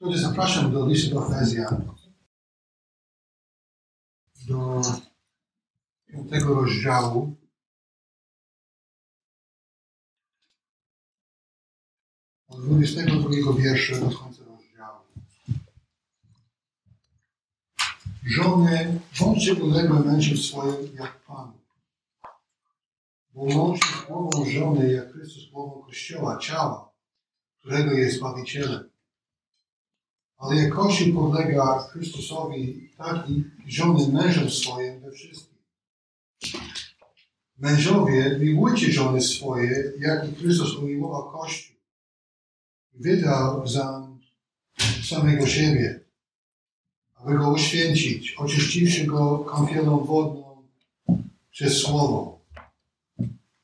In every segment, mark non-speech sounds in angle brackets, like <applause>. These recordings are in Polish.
Wtedy zapraszam do listu do Efezjan, do piątego rozdziału. Od 22 wiersza do końca rozdziału. Żony, bądźcie uległe mężem swoim jak Panu. Bo mąż jest głową żony, jak Chrystus głową Kościoła, ciała, którego jest Zbawicielem. Ale jak Kościół podlega Chrystusowi, tak i żony mężom swoim we wszystkim. Mężowie, miłujcie żony swoje, jak i Chrystus umiłował Kościół. Wydał za samego siebie, aby go uświęcić, oczyściwszy go kąpielą wodną przez Słowo,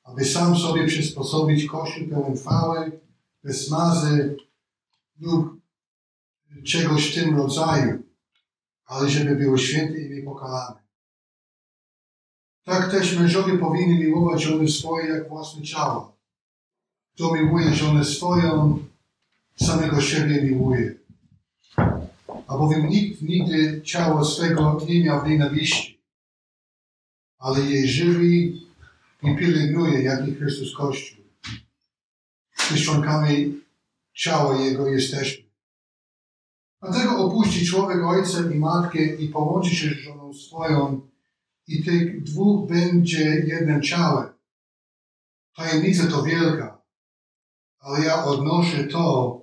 aby sam sobie przysposobić Kościół pełen chwały, bez mazy lub czegoś w tym rodzaju, ale żeby było święte i niepokalane. Tak też mężowie powinni miłować żony swoje jak własne ciało. Kto miłuje żonę swoją, samego siebie miłuje. Albowiem nikt nigdy ciała swego nie miał nienawiści, ale jej żywi i pielęgnuje, jak i Chrystus Kościół. Z członkami ciała Jego jesteśmy. Dlatego opuści człowiek ojca i matkę i połączy się z żoną swoją i tych dwóch będzie jednym ciałem. Tajemnica to wielka, ale ja odnoszę to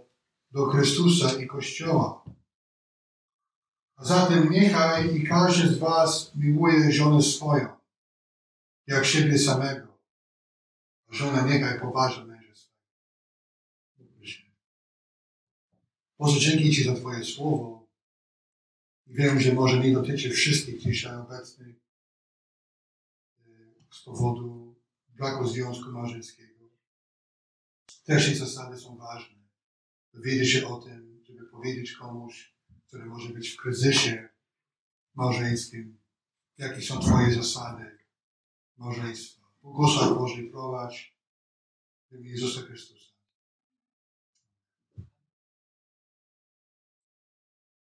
do Chrystusa i Kościoła. A zatem niechaj i każdy z was miłuje żonę swoją, jak siebie samego. Żona niechaj poważa Boże, dzięki Ci za Twoje słowo. Wiem, że może nie dotyczy wszystkich dzisiaj obecnych z powodu braku związku małżeńskiego. Też i zasady są ważne. Dowiedzieć się o tym, żeby powiedzieć komuś, który może być w kryzysie małżeńskim, jakie są Twoje zasady małżeństwa. Błogosław Boże i prowadź w Jezusa Chrystusa.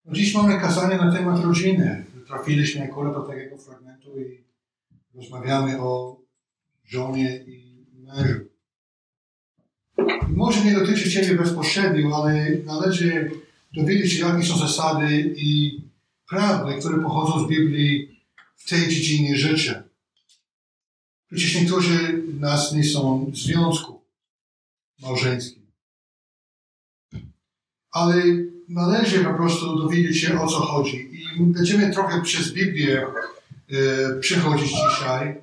Dziś mamy kazanie na temat rodziny. Trafiliśmy akurat do takiego fragmentu i rozmawiamy o żonie i mężu. I może nie dotyczy Ciebie bezpośrednio, ale należy dowiedzieć się, jakie są zasady i prawdy, które pochodzą z Biblii w tej dziedzinie życia. Przecież niektórzy nas nie są w związku małżeńskim. Ale należy po prostu dowiedzieć się, o co chodzi. I będziemy trochę przez Biblię e, przechodzić dzisiaj.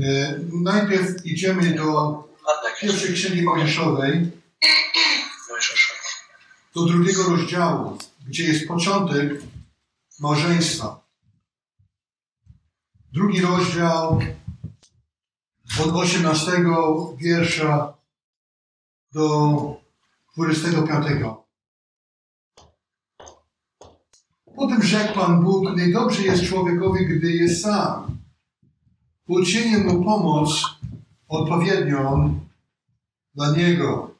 E, najpierw idziemy do pierwszej księgi Mojżeszowej, do drugiego rozdziału, gdzie jest początek małżeństwa. Drugi rozdział od 18 wiersza do 25. Potem rzekł Pan Bóg, najdobrze jest człowiekowi, gdy jest sam. Uczynię mu pomoc odpowiednią dla niego.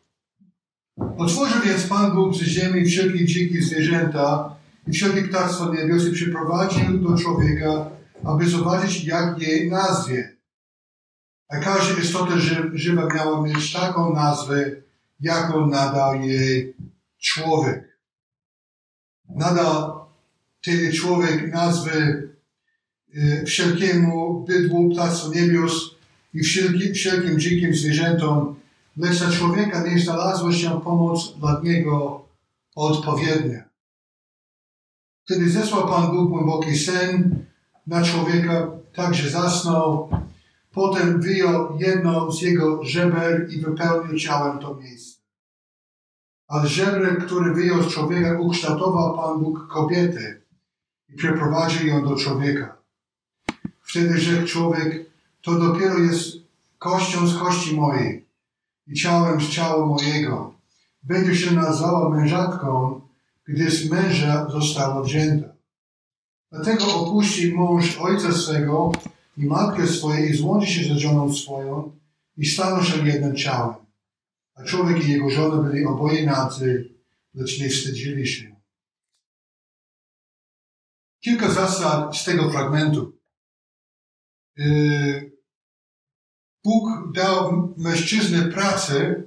Otworzył więc Pan Bóg z ziemi wszelkie dzikie zwierzęta i wszelkie ptactwo niebios i przyprowadził do człowieka, aby zobaczyć, jak je nazwie. A każda istota żywa miała mieć taką nazwę, jaką nadał jej człowiek. Nadał ten człowiek nazwy y, wszelkiemu bydłu, ptactwu niebios i wszelkim, wszelkim dzikim zwierzętom, lecz dla człowieka nie znalazła się pomoc dla niego odpowiednia. Wtedy zesłał Pan Bóg głęboki sen na człowieka, także zasnął. Potem wyjął jedno z jego żeber i wypełnił ciałem to miejsce. Ale żebrek, który wyjął z człowieka, ukształtował Pan Bóg kobietę i przeprowadził ją do człowieka. Wtedy rzekł człowiek, to dopiero jest kością z kości mojej i ciałem z ciała mojego. Będzie się nazwała mężatką, gdy z męża została wzięta. Dlatego opuści mąż ojca swego i matkę swoją i złączy się ze żoną swoją i staną się jednym ciałem. A człowiek i jego żona byli oboje nadzy, lecz nie wstydzili się. Kilka zasad z tego fragmentu. Yy, Bóg dał mężczyznę pracę,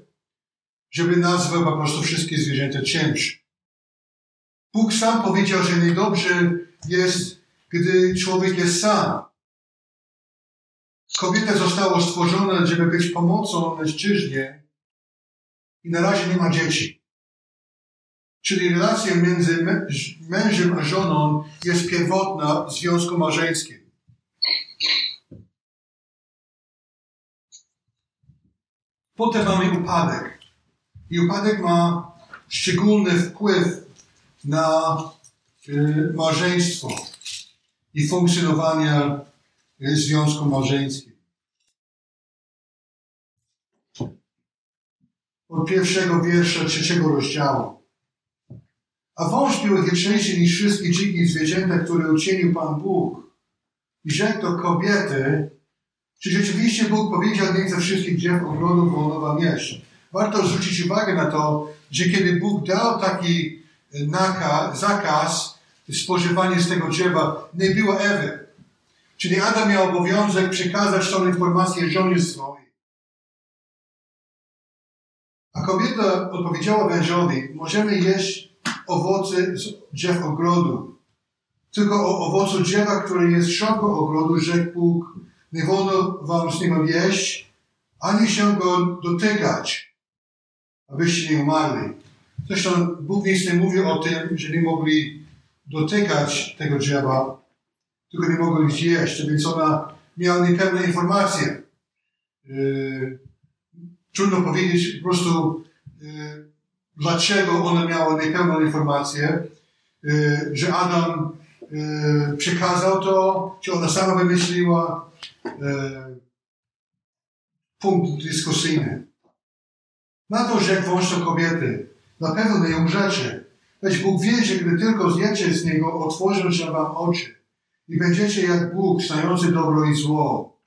żeby nazwał po prostu wszystkie zwierzęta czymś. Bóg sam powiedział, że niedobrze jest, gdy człowiek jest sam. Kobieta została stworzona, żeby być pomocą mężczyźnie i na razie nie ma dzieci. Czyli relacja między mężem a żoną jest pierwotna w związku małżeńskim. Potem mamy upadek. I upadek ma szczególny wpływ na y, małżeństwo i funkcjonowanie y, związku małżeńskim. Od pierwszego wiersza trzeciego rozdziału. A wąż był chytrzejszy niż wszystkie dziki zwierzęta, które uczynił Pan Bóg. I rzekł do kobiety, czy rzeczywiście Bóg powiedział, niech ze wszystkich drzew ogrodu wolno wam jeść. Warto zwrócić uwagę na to, że kiedy Bóg dał taki nakaz, zakaz spożywania z tego drzewa, nie było Ewy. Czyli Adam miał obowiązek przekazać tą informację żonie swojej. A kobieta odpowiedziała wężowi, możemy jeść owoce z drzew ogrodu. Tylko o owocu drzewa, które jest środku ogrodu, rzekł Bóg, nie wolno wam z niego jeść, ani się go dotykać, abyście nie umarli. Zresztą Bóg nic nie mówił o tym, że nie mogli dotykać tego drzewa, tylko nie mogli zjeść, więc ona miała niepewne informacje. Yy, trudno powiedzieć po prostu, yy, dlaczego ona miała niepewną informację, yy, że Adam yy, przekazał to, czy ona sama wymyśliła. Yy, punkt dyskusyjny. Na to rzekł wąż kobiety, na pewno nie umrzecie. Lecz Bóg wie, że gdy tylko zjecie z niego, otworzą się wam oczy i będziecie jak Bóg, znający dobro i zło.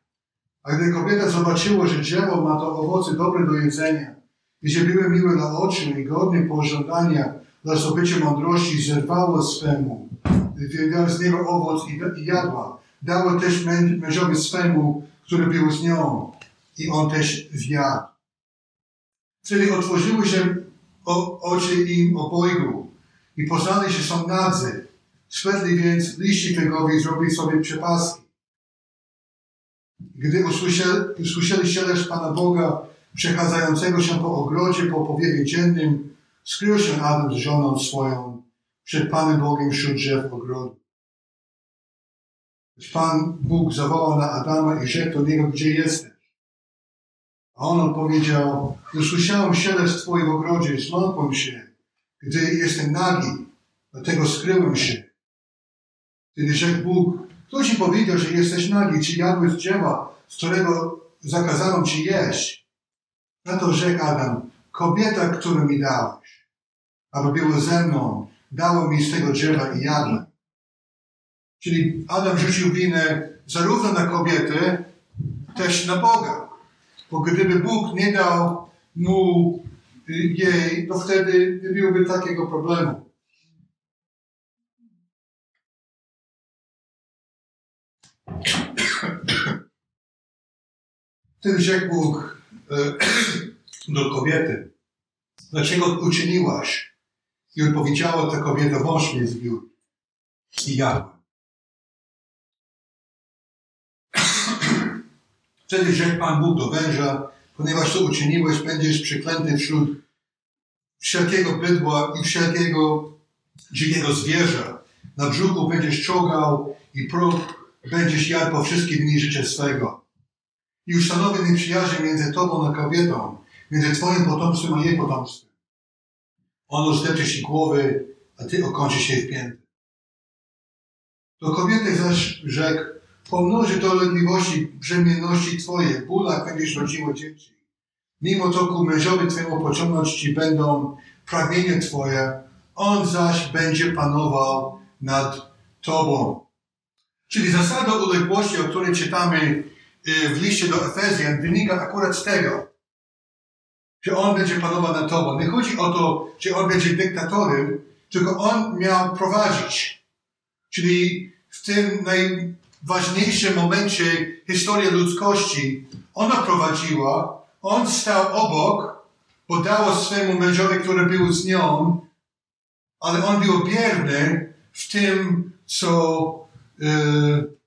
A gdy kobieta zobaczyła, że drzewo ma to owoce dobre do jedzenia że były miłe oczu i godne pożądania dla zdobycia mądrości, zerwała swemu, wyjęła z niego owoc i, jadła. Dała też mężowi swemu, który był z nią i on też zjadł. Wtedy otworzyły się oczy im obojgu i poznali, że są nadzy. Swetli więc liści figowi zrobili sobie przepaski. Gdy usłyszeli, usłyszeli szelest Pana Boga przechadzającego się po ogrodzie, po powiewie dziennym, skrył się Adam z żoną swoją przed Panem Bogiem wśród drzew ogrodu. Pan Bóg zawołał na Adama i rzekł do niego, gdzie jesteś? A on odpowiedział, usłyszałem szelest w ogrodzie, zląkłem się, gdy jestem nagi, dlatego skryłem się. Wtedy rzekł Bóg, kto Ci powiedział, że jesteś nagi, czy jadłeś drzewa, z którego zakazano Ci jeść? Na to rzekł Adam, kobieta, którą mi dałeś, aby było ze mną, dało mi z tego drzewa i jadłem. Czyli Adam rzucił winę zarówno na kobietę, też na Boga. Bo gdyby Bóg nie dał mu y, jej, to wtedy nie byłoby takiego problemu. <coughs> Wtedy rzekł Bóg <clears throat> do kobiety, dlaczego uczyniłaś? I odpowiedziała ta kobieta, wąż mnie zbił i jadła. <clears throat> Wtedy rzekł Pan Bóg do węża, ponieważ to uczyniłeś, będziesz przeklęty wśród wszelkiego bydła i wszelkiego dzikiego zwierza. Na brzuchu będziesz czołgał i próg będziesz jadł po wszystkie dni życia swego. I ustanowię nieprzyjaźń między tobą a kobietą, między twoim potomstwem a jej potomstwem. Ono zdepcze ci głowy, a ty okończysz jej w pięty. Do kobiety zaś rzekł, pomnoży dolegliwości, brzemienności Twoje, bólach będziesz rodziło dzieci. Mimo to ku mężowi Twojemu pociągnąć Ci będą pragnienie Twoje, On zaś będzie panował nad Tobą. Czyli zasada uległości, o której czytamy w liście do Efezjan, wynika akurat z tego, że On będzie panował nad Tobą. Nie chodzi o to, że On będzie dyktatorem, tylko On miał prowadzić. czyli w tym najważniejszym momencie historii ludzkości, ona prowadziła, on stał obok, bo dało swojemu mężowi, który był z nią, ale on był bierny w tym, co yy,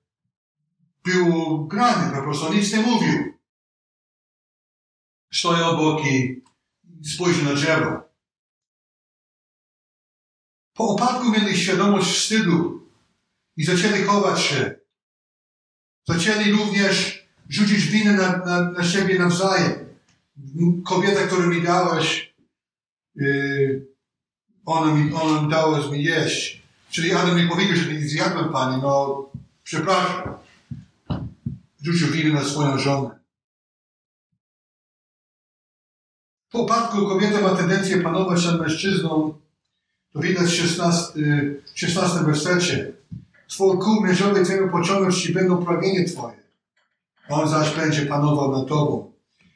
było grane, po prostu nic nie mówił. Stoi obok i spojrzy na drzewo. Po upadku mieli świadomość wstydu i zaczęli chować się. Zaczęli również rzucić winę na, na, na siebie nawzajem. Kobieta, którą mi dałeś, yy, ona, mi, ona mi dała mi jeść. Czyli Adam mi powiedział, że nie zjadłem Pani, no przepraszam. Rzucił winę na swoją żonę. Po upadku kobieta ma tendencję panować nad mężczyzną. To widać w 16, 16 wersecie. Twój kół mężowy Twojego pociągnąć będą pragnienie Twoje. On zaś będzie panował nad Tobą.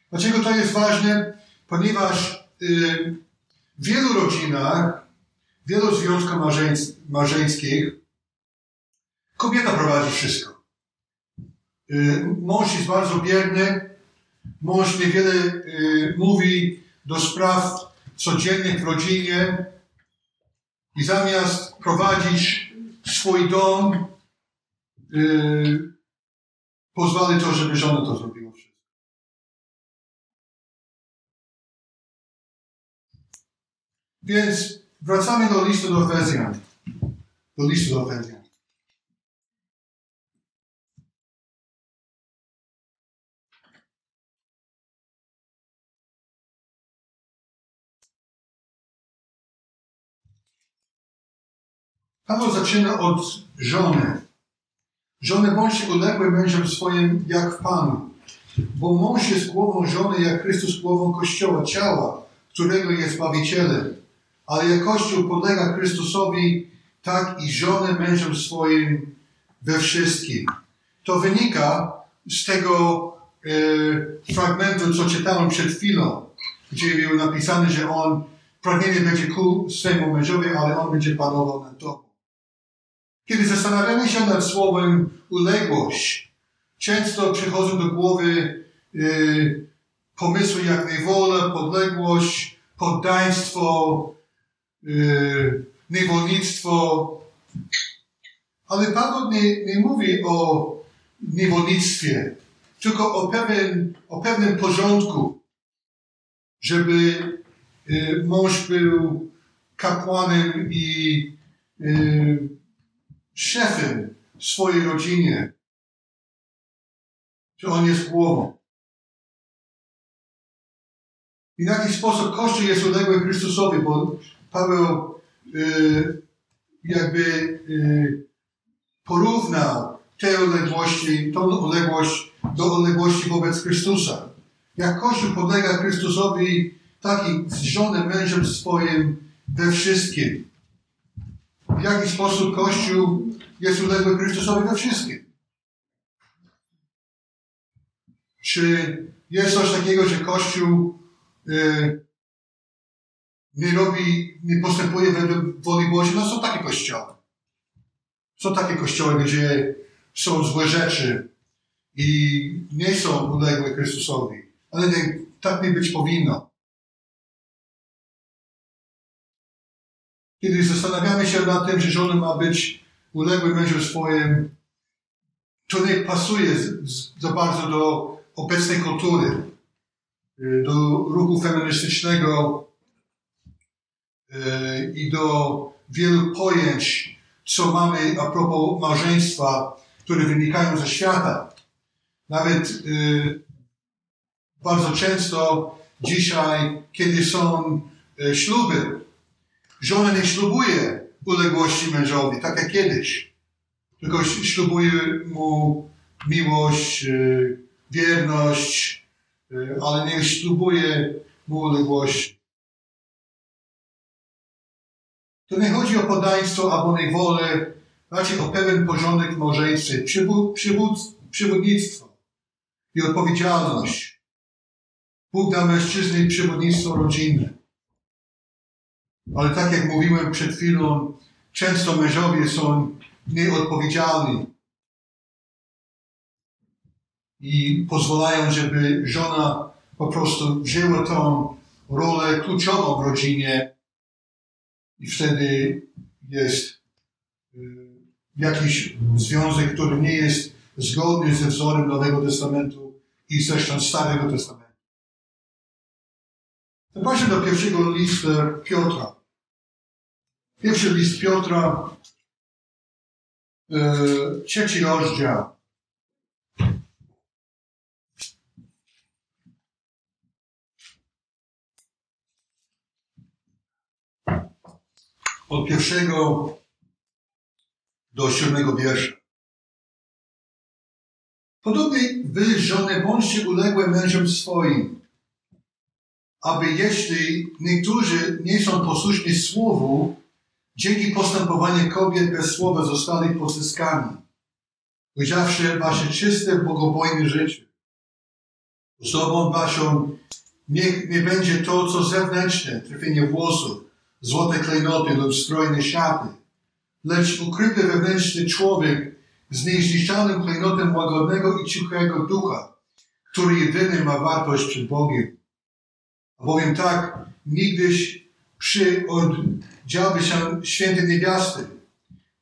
Dlaczego to jest ważne? Ponieważ y, w wielu rodzinach, w wielu związkach małżeńskich kobieta prowadzi wszystko. Y, mąż jest bardzo bierny, mąż niewiele y, mówi do spraw codziennych w rodzinie i zamiast prowadzić swój dom, yy, pozwoli to, żeby żona to zrobiła. Więc wracamy do listu do Efezjan. Do listu do Efezjan. Paweł zaczyna od żony. Żony bądźcie uległe mężem swoim jak w Panu. Bo mąż jest głową żony, jak Chrystus głową Kościoła, ciała, którego jest Zbawicielem. Ale jak Kościół podlega Chrystusowi, tak i żony mężem swoim we wszystkim. To wynika z tego e, fragmentu, co czytałem przed chwilą, gdzie było napisane, że on pragnienie będzie ku swemu mężowi, ale on będzie panował nad tobą. Kiedy zastanawiamy się nad słowem uległość, często przychodzą do głowy y, pomysły jak niewola, podległość, poddaństwo, y, niewolnictwo. Ale Paweł nie, nie mówi o niewolnictwie, tylko o, pewien, o pewnym porządku, żeby y, mąż był kapłanem i y, szefem w swojej rodzinie, że on jest głową. I w jaki sposób Kościół jest uległy Chrystusowi, bo Paweł y, jakby y, porównał te uległości, tą uległość do uległości wobec Chrystusa. Jak Kościół podlega Chrystusowi, tak i z żoną mężem swoim we wszystkim w jaki sposób Kościół jest uległy Chrystusowi we wszystkim. Czy jest coś takiego, że Kościół y, nie robi, nie postępuje według woli Bożej? No są takie kościoły. Są takie kościoły, gdzie są złe rzeczy i nie są uległe Chrystusowi. Ale nie, tak nie być powinno. Kiedy zastanawiamy się nad tym, że żona ma być uległy mężu swoim, to nie pasuje za bardzo do obecnej kultury, y, do ruchu feministycznego y, i do wielu pojęć, co mamy a propos małżeństwa, które wynikają ze świata. Nawet y, bardzo często dzisiaj, kiedy są śluby, Żona nie ślubuje uległości mężowi, tak jak kiedyś. Tylko ślubuje mu miłość, y, wierność, y, ale nie ślubuje mu uległości. To nie chodzi o podaństwo albo niewolę, raczej o pewien porządek w małżeństwie, przywód, przywód, przewodnictwo i odpowiedzialność. Bóg da mężczyźnie przewodnictwo rodzinne. Ale tak jak mówiłem przed chwilą, często mężowie są nieodpowiedzialni. I pozwalają, żeby żona po prostu wzięła tą rolę kluczową w rodzinie i wtedy jest y, jakiś związek, który nie jest zgodny ze wzorem Nowego Testamentu i zresztą Starego Testamentu. Zobaczmy do pierwszego listu Piotra. Pierwszy list Piotra, yy, trzeci rozdział. Od pierwszego do siódmego wiersza. Podobnie wy, żony, bądźcie uległe mężom swoim, aby jeśli niektórzy nie są posłuszni słowu, dzięki postępowaniu kobiet bez słowa zostali pozyskani, ujrzawszy wasze czyste, bogobojne życie. Osobą waszą niech nie będzie to, co zewnętrzne, trafienie włosów, złote klejnoty lub strojne szaty, lecz ukryty wewnętrzny człowiek z niezniszczalnym klejnotem łagodnego i cichego ducha, który jedyny ma wartość przed Bogiem. A bowiem tak, nigdyś przy oddziałby się święty niewiasty,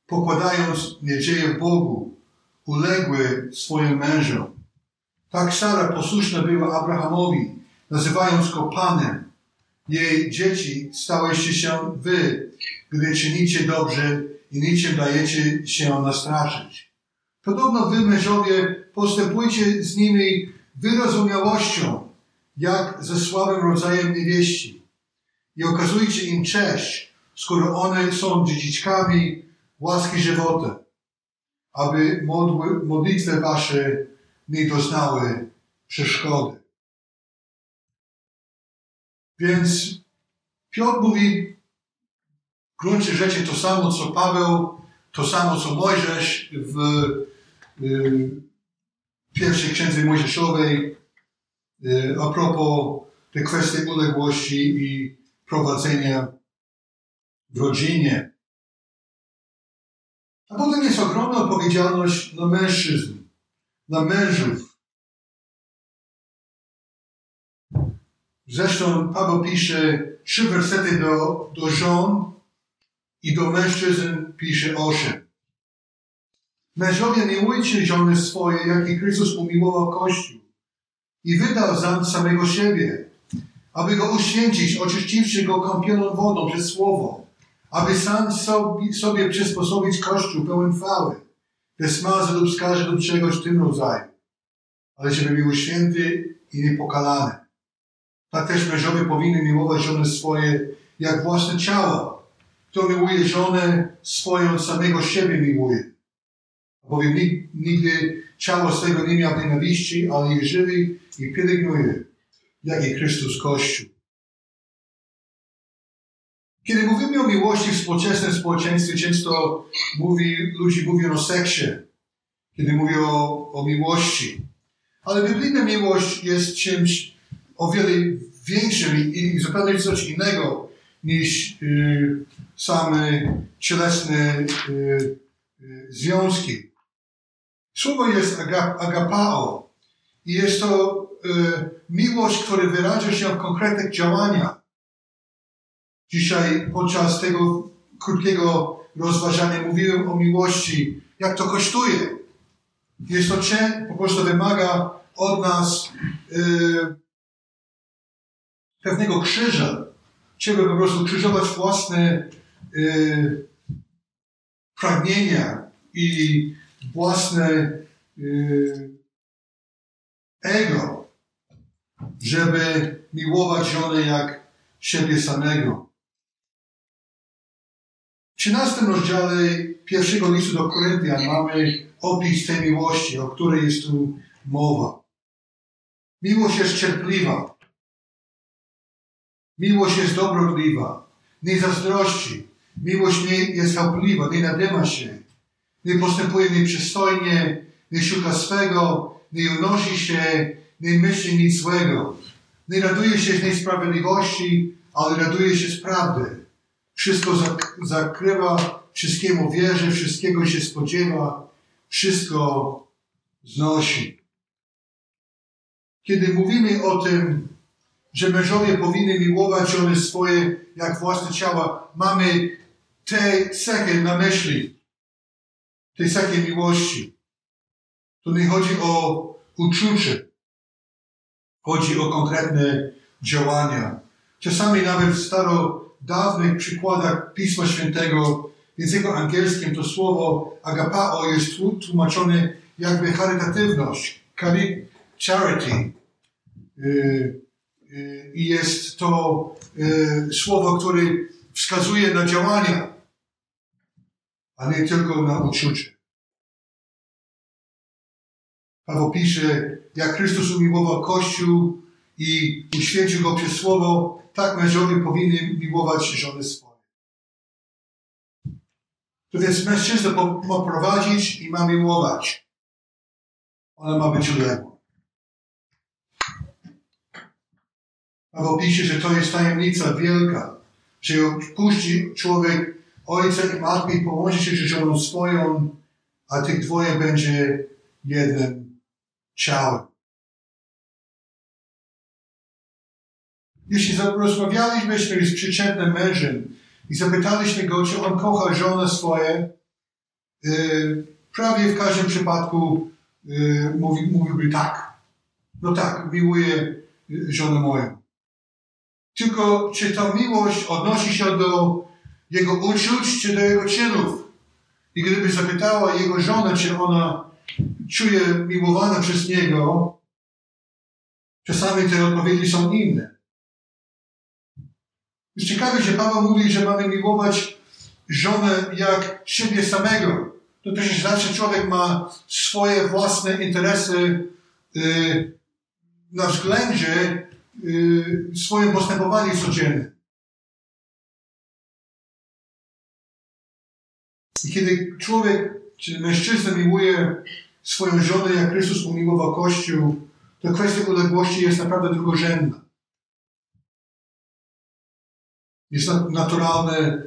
pokładając nadzieję w Bogu, uległy swoim mężom. Tak Sara posłuszna była Abrahamowi, nazywając go Panem. Jej dzieci stałyście się wy, gdy czynicie dobrze i niczym dajecie się nastraszyć. Podobno wy, mężowie, postępujcie z nimi wyrozumiałością, jak ze słabym rodzajem niewieści. I okazujcie im cześć, skoro one są dziedziczkami łaski żywota, aby modły, modlitwy wasze nie doznały przeszkody. Więc Piotr mówi w gruncie rzeczy to samo, co Paweł, to samo, co Mojżesz w y, pierwszej księdze Mojżeszowej y, a propos tej kwestii uległości i prowadzenia w rodzinie. A potem jest ogromna odpowiedzialność na mężczyzn, na mężów. Zresztą Paweł pisze trzy wersety do, do żon i do mężczyzn pisze osiem. Mężowie, miłujcie żony swoje, jak i Chrystus umiłował Kościół i wydał za samego siebie, aby go uświęcić, oczyściwszy go kąpioną wodą przez słowo, aby sam sobie, przysposobić Kościół pełen chwały, bez smazy lub skarży lub czegoś w tym rodzaju, ale żeby był święty i niepokalany. Tak też mężowie powinni miłować żony swoje jak własne ciało. Kto miłuje żonę swoją, samego siebie miłuje. Bowiem nigdy ciało swego nie miał nienawiści, ale je żywi i pielęgnuje, jak i Chrystus Kościół. Kiedy mówimy o miłości w współczesnym społeczeństwie, często mówi, ludzie mówią o seksie, kiedy mówią o, o miłości. Ale biblijna miłość jest czymś o wiele większym i, i zupełnie coś innego niż y, same cielesne y, y, związki. Słowo jest agapao i jest to y, miłość, która wyraża się w konkretnych działaniach. Dzisiaj podczas tego krótkiego rozważania mówiłem o miłości, jak to kosztuje. Jest to po prostu wymaga od nas y, pewnego krzyża. Trzeba po prostu krzyżować własne y, pragnienia i własne y, ego, żeby miłować żonę jak siebie samego. W 13 rozdziale pierwszego listu do Koryntian mamy opis tej miłości, o której jest tu mowa. Miłość jest cierpliwa. Miłość jest dobrotliwa. Nie zazdrości. Miłość nie jest chałpliwa, nie nadyma się nie postępuje nieprzystojnie, nie szuka swego, nie unosi się, nie myśli nic złego. Nie raduje się z niesprawiedliwości, ale raduje się z prawdy. Wszystko zakrywa, wszystkiemu wierzy, wszystkiego się spodziewa, wszystko znosi. Kiedy mówimy o tym, że mężowie powinni miłować żony swoje jak własne ciała, mamy te cechy na myśli, tej cechy miłości. To nie chodzi o uczucie. Chodzi o konkretne działania. Czasami nawet w starodawnych przykładach Pisma Świętego w języku angielskim to słowo agapao jest tłumaczone jakby charytatywność, charity. Y, y, I jest to y, słowo, które wskazuje na działania, a nie tylko na uczucie. Paweł pisze, jak Chrystus umiłował Kościół i uświęcił go przez słowo, tak mężowie powinni miłować żony swoje. To więc mężczyzna ma prowadzić i ma miłować. Ona ma być uległa. Paweł pisze, że to jest tajemnica wielka, że puści człowiek ojca i matkę i połączy się z żoną swoją, a tych dwoje będzie jednym ciałem. Jeśli rozmawialibyśmy z przyczepnym mężem i zapytaliśmy go, czy on kocha żonę swoje, yy, prawie w każdym przypadku yy, mówi, mówiłby tak. No tak, miłuję żonę moją. Tylko czy ta miłość odnosi się do jego uczuć, czy do jego czynów? I gdyby zapytała jego żonę, czy ona czuje miłowana przez Niego, czasami te odpowiedzi są inne. Jest ciekawe, że Paweł mówi, że mamy miłować żonę jak siebie samego. To przecież zawsze człowiek ma swoje własne interesy yy, na względzie yy, swoim postępowaniem codziennym. I kiedy człowiek, czy mężczyzna miłuje swoją żonę, jak Chrystus umiłował Kościół, to kwestia uległości jest naprawdę drugorzędna. Jest naturalne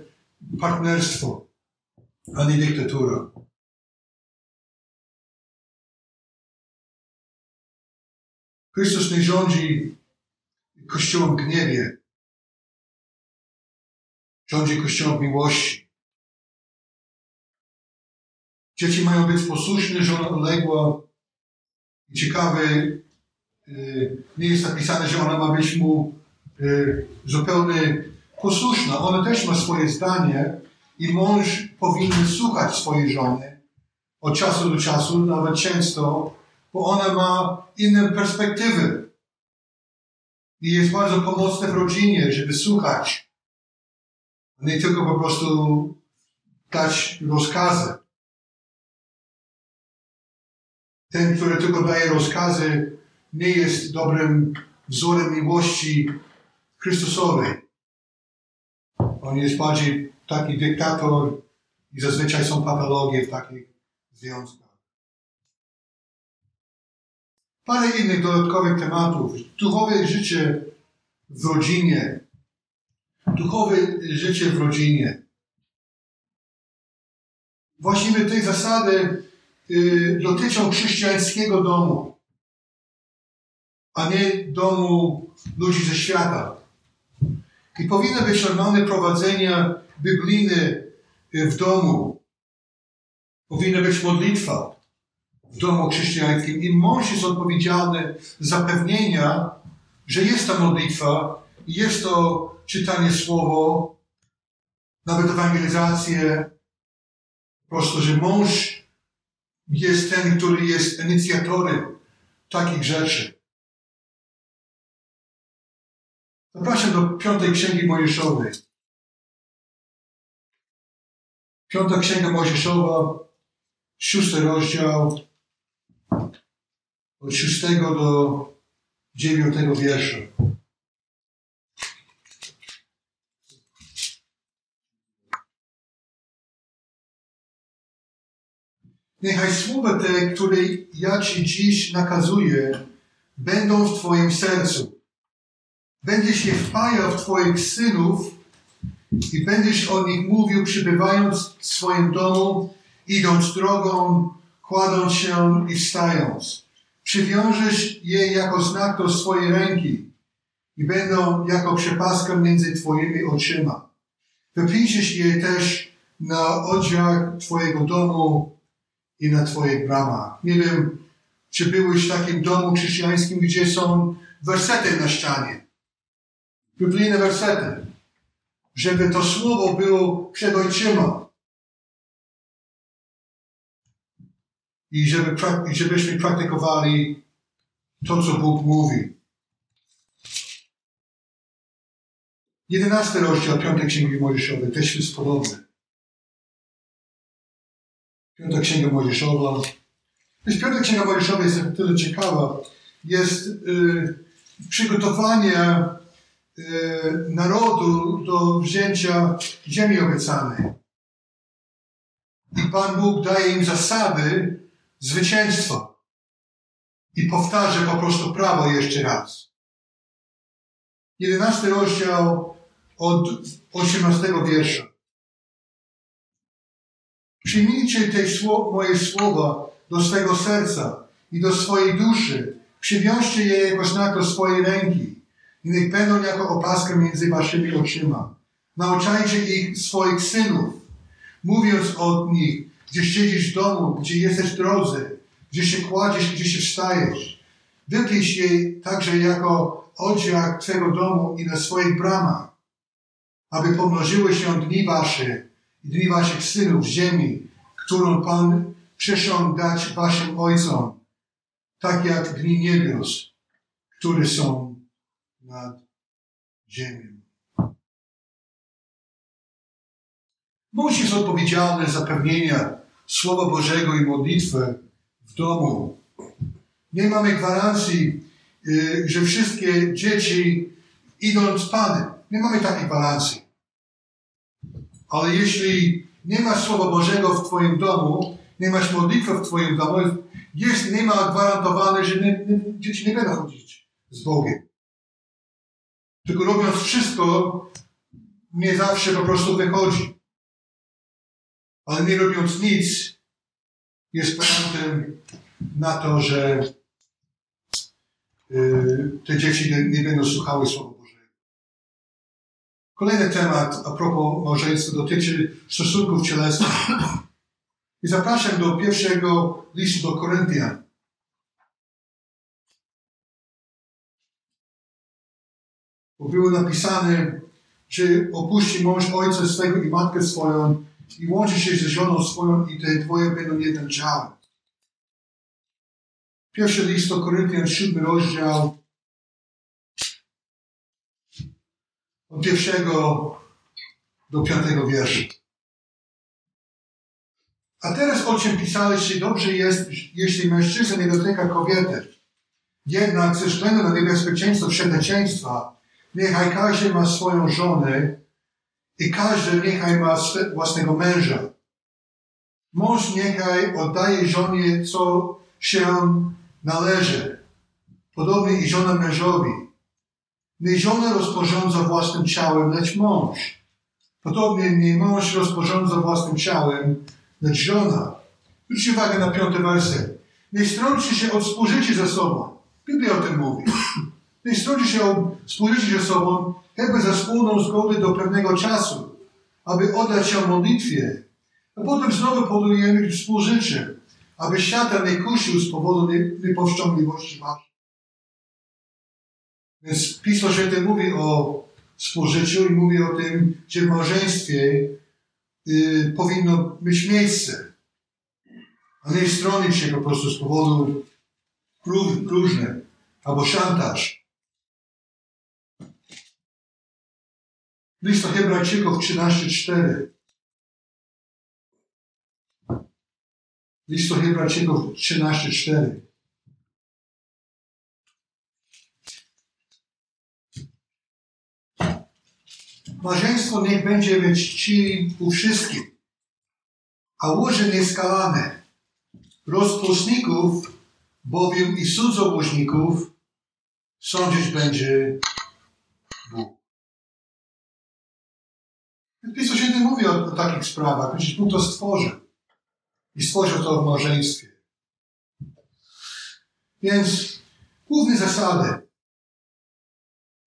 partnerstwo, a nie dyktatura. Chrystus nie rządzi Kościołem gniewie. Rządzi Kościołem miłości. Dzieci mają być posłuszne, żona uległa. Ciekawy, y, nie jest napisane, że ona ma być mu y, zupełnie posłuszna. Ona też ma swoje zdanie i mąż powinien słuchać swojej żony od czasu do czasu, nawet często, bo ona ma inne perspektywy. I jest bardzo pomocne w rodzinie, żeby słuchać, nie tylko po prostu dać rozkazy. Ten, który tylko daje rozkazy, nie jest dobrym wzorem miłości Chrystusowej. On jest bardziej taki dyktator i zazwyczaj są patologie w takich związkach. Parę innych dodatkowych tematów. Duchowe życie w rodzinie. Duchowe życie w rodzinie. Właściwie tej zasady Y, dotyczą chrześcijańskiego domu, a nie domu ludzi ze świata. I powinno być normalne prowadzenie biblijne w domu. Powinna być modlitwa w domu chrześcijańskim i mąż jest odpowiedzialny za zapewnienia, że jest ta modlitwa jest to czytanie słowo, nawet ewangelizację. Po prostu, że mąż jest ten, który jest inicjatorem takich rzeczy. Zapraszam do piątej księgi Mojżeszowej. Piąta księga Mojżeszowa, szósty rozdział, od szóstego do dziewiątego wiersza. Niechaj słowa te, które ja Ci dziś nakazuję, będą w Twoim sercu. Będziesz je wpajał w Twoich synów i będziesz o nich mówił, przybywając w swoim domu, idąc drogą, kładąc się i wstając. Przywiążesz je jako znak do swojej ręki i będą jako przepaska między twoimi oczyma. Wypiszesz je też na odziach twojego domu i na twoich bramach. Nie wiem, czy byłeś w takim domu chrześcijańskim, gdzie są wersety na ścianie. Biblijne wersety. Żeby to słowo było przed ojczyma. I żeby, żebyśmy praktykowali to, co Bóg mówi. Jedenasty rozdział Piątej Księgi Mojżeszowej też jest podobny. Piąta Księga Mojżeszowa. Piąta Księga Mojżeszowa jest tyle ciekawa. Jest y, przygotowanie narodu do wzięcia ziemi obiecanej. I Pan Bóg daje im zasady zwycięstwa. I powtarza po prostu prawo jeszcze raz. Jedenasty rozdział od 18 wiersza. Przyjmijcie te sło moje słowa do swego serca i do swojej duszy. Przywiążcie je jako znak do swojej ręki i niech będą jako opaskę między waszymi oczyma. Nauczajcie ich swoich synów, mówiąc od nich, gdzie siedzisz w domu, gdzie jesteś w drodze, gdzie się kładziesz, gdzie się wstajesz. Wypisz je także jako odziak Twego domu i na swoich bramach, aby pomnożyły się dni Wasze i dni Waszych synów ziemi, którą Pan przyszł dać Waszym ojcom, tak jak dni niebios, które są nad ziemią. Mąż jest odpowiedzialny za pełnienie Słowa Bożego i modlitwę w domu. Nie mamy gwarancji, y, że wszystkie dzieci idą z Panem. Nie mamy takiej gwarancji. Ale jeśli nie masz Słowa Bożego w Twoim domu, nie masz modlitwy w Twoim domu, jest, nie ma gwarantowane, że nie, nie, dzieci nie będą chodzić z Bogiem. Tylko robiąc wszystko, nie zawsze po prostu wychodzi. Ale nie robiąc nic, jest gwarantem na to, że y, te dzieci nie, nie będą słuchały Słowa Kolejny temat a propos małżeństwa dotyczy stosunków cielesnych. I zapraszam do pierwszego listu do Koryntian. Bo było napisane, że opuści mąż ojca swego i matkę swoją i łączy się ze żoną swoją i te dwoje będą jeden ciałem. Pierwszy list do Koryntian, siódmy rozdział, od pierwszego do piątego wiersza. A teraz o czym pisałeś, że dobrze jest, jeśli mężczyzna nie dotyka kobiety. Jednak ze względu na niebezpieczeństwo przedeczeństwa, niechaj każdy ma swoją żonę i każdy niechaj ma własnego męża. Mąż niechaj oddaje żonie, co się należy. Podobnie i żona mężowi. Nie żona rozporządza własnym ciałem, lecz mąż. Podobnie nie mąż rozporządza własnym ciałem, lecz żona. Zwróćcie uwagę na piąty werset. Nie strąci się od współżycia ze sobą. Biblia o tym mówi. Nie strąci się od współżycia ze sobą, chyba za wspólną zgodę do pewnego czasu, aby oddać się modlitwie. A potem znowu podujemy współżycie, aby świata nie kusił z powodu niepowściągliwości waszej. Więc Pismo Święte mówi o współżyciu i mówi o tym, że w małżeństwie y, powinno być miejsce, a nie stronić się po prostu z powodu próżny albo szantaż. List do Hebrajczyków 13:4. List do Hebrajczyków 13:4. Małżeństwo niech będzie we czci u wszystkich, a łoże nieskalane. Rozpustników, bowiem i cudzołożników sądzić będzie Bóg. Pismo Święte mówi o, o takich sprawach. Przecież Bóg to stworzył. I stworzył to w małżeństwie. Więc główne zasady.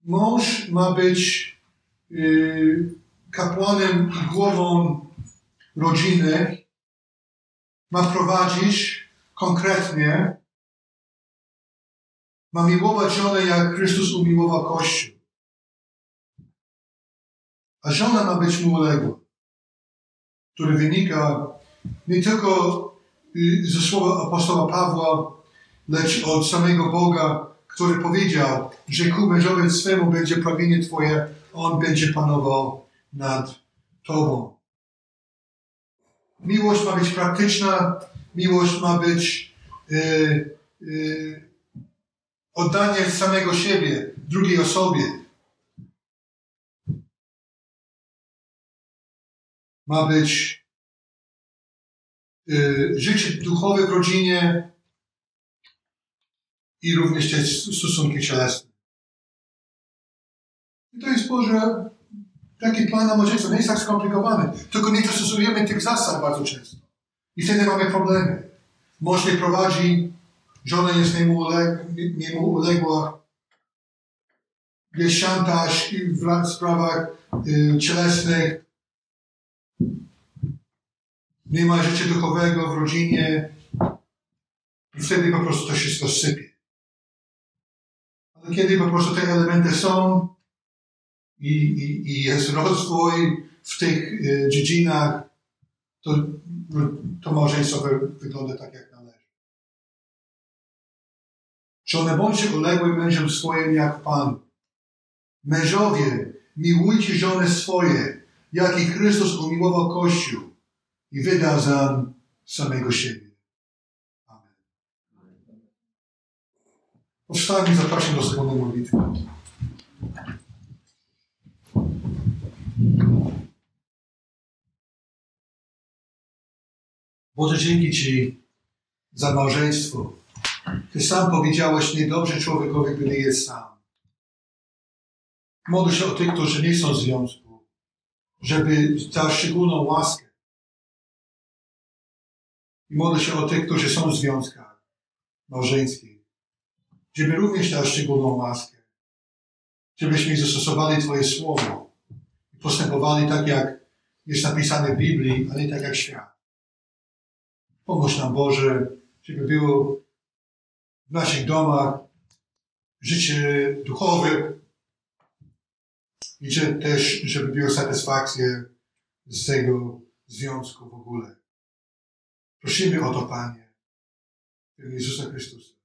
Mąż ma być yy, kapłanem i głową rodziny. Ma prowadzić konkretnie. Ma miłować żonę, jak Chrystus umiłował Kościół. A żona ma być mu uległa, który wynika nie tylko y, ze słowa apostoła Pawła, lecz od samego Boga, który powiedział, że ku mężowi swemu będzie prawienie Twoje, On będzie panował nad Tobą. Miłość ma być praktyczna, miłość ma być yy, yy, oddanie samego siebie drugiej osobie. Ma być yy, życie duchowe w rodzinie i również te stosunki cielesne. I to jest Boże taki plan na małżeństwo. Nie jest tak skomplikowany. Tylko nie stosujemy tych zasad bardzo często. I wtedy mamy problemy. Mąż nie prowadzi, żona jest niemu, uleg, niemu uległa. Jest szantaż w sprawach y, cielesnych. Nie ma życia duchowego w rodzinie. I wtedy po prostu to wszystko sypie. Ale kiedy po prostu te elementy są i, i, i jest rozwój w tych y, dziedzinach, to, to małżeństwo wygląda tak, jak należy. Żony bądźcie uległy mężom swoim jak Pan. Mężowie, miłujcie żony swoje, jak i Chrystus umiłował Kościół i wydał za samego siebie. Amen. Powstańmy, zapraszam do wspólnej modlitwy. Boże, dzięki Ci za małżeństwo. Ty sam powiedziałeś, niedobrze człowiekowi, gdy jest sam. Modlę się o tych, którzy nie są w związku, żeby dać szczególną łaskę. I modlę się o tych, którzy są w związkach małżeńskich, żeby również dać szczególną łaskę. Żebyśmy zastosowali Twoje słowo i postępowali tak, jak jest napisane w Biblii, a nie tak jak świat. Pomóż nam Boże, żeby było w naszych domach życie duchowe i też, żeby było satysfakcja z tego związku w ogóle. Prosimy o to, Panie, w Jezusa Chrystusa.